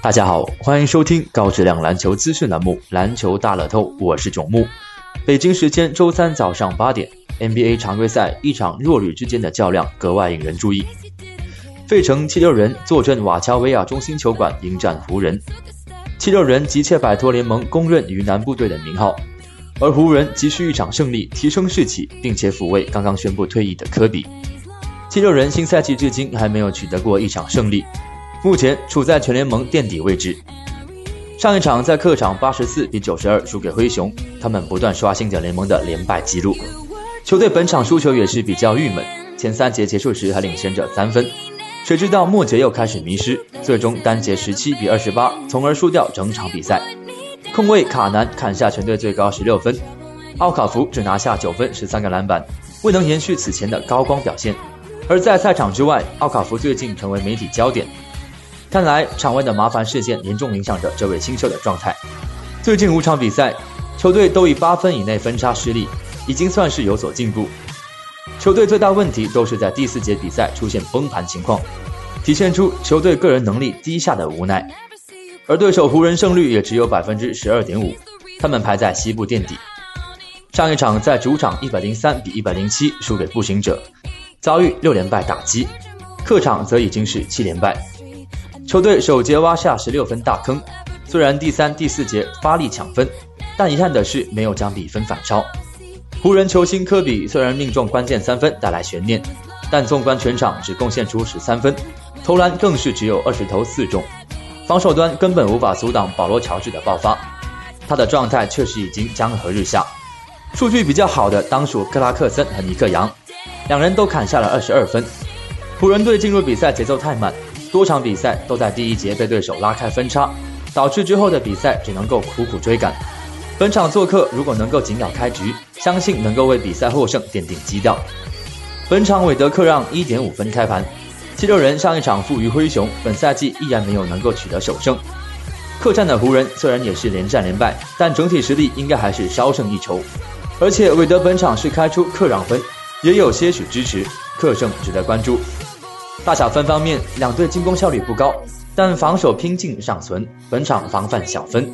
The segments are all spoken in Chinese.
大家好，欢迎收听高质量篮球资讯栏目《篮球大乐透》，我是囧木。北京时间周三早上八点，NBA 常规赛一场弱旅之间的较量格外引人注意。费城七六人坐镇瓦乔维亚中心球馆迎战湖人，七六人急切摆脱联盟公认鱼腩部队的名号，而湖人急需一场胜利提升士气，并且抚慰刚刚宣布退役的科比。七六人新赛季至今还没有取得过一场胜利。目前处在全联盟垫底位置。上一场在客场八十四比九十二输给灰熊，他们不断刷新着联盟的连败纪录。球队本场输球也是比较郁闷，前三节结束时还领先着三分，谁知道末节又开始迷失，最终单节十七比二十八，从而输掉整场比赛。控卫卡南砍下全队最高十六分，奥卡福只拿下九分十三个篮板，未能延续此前的高光表现。而在赛场之外，奥卡福最近成为媒体焦点。看来场外的麻烦事件严重影响着这位新秀的状态。最近五场比赛，球队都以八分以内分差失利，已经算是有所进步。球队最大问题都是在第四节比赛出现崩盘情况，体现出球队个人能力低下的无奈。而对手湖人胜率也只有百分之十二点五，他们排在西部垫底。上一场在主场一百零三比一百零七输给步行者，遭遇六连败打击，客场则已经是七连败。球队首节挖下十六分大坑，虽然第三、第四节发力抢分，但遗憾的是没有将比分反超。湖人球星科比虽然命中关键三分带来悬念，但纵观全场只贡献出十三分，投篮更是只有二十投四中，防守端根本无法阻挡保罗乔治的爆发。他的状态确实已经江河日下。数据比较好的当属克拉克森和尼克杨，两人都砍下了二十二分。湖人队进入比赛节奏太慢。多场比赛都在第一节被对手拉开分差，导致之后的比赛只能够苦苦追赶。本场做客如果能够紧咬开局，相信能够为比赛获胜奠定基调。本场韦德客让一点五分开盘，七六人上一场负于灰熊，本赛季依然没有能够取得首胜。客战的湖人虽然也是连战连败，但整体实力应该还是稍胜一筹。而且韦德本场是开出客让分，也有些许支持，客胜值得关注。大小分方面，两队进攻效率不高，但防守拼劲尚存。本场防范小分。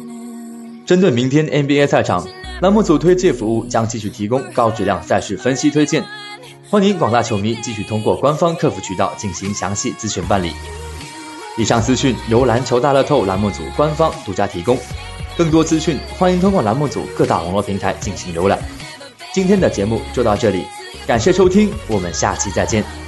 针对明天 NBA 赛场，栏目组推介服务将继续提供高质量赛事分析推荐，欢迎广大球迷继续通过官方客服渠道进行详细咨询办理。以上资讯由篮球大乐透栏目组官方独家提供，更多资讯欢迎通过栏目组各大网络平台进行浏览。今天的节目就到这里，感谢收听，我们下期再见。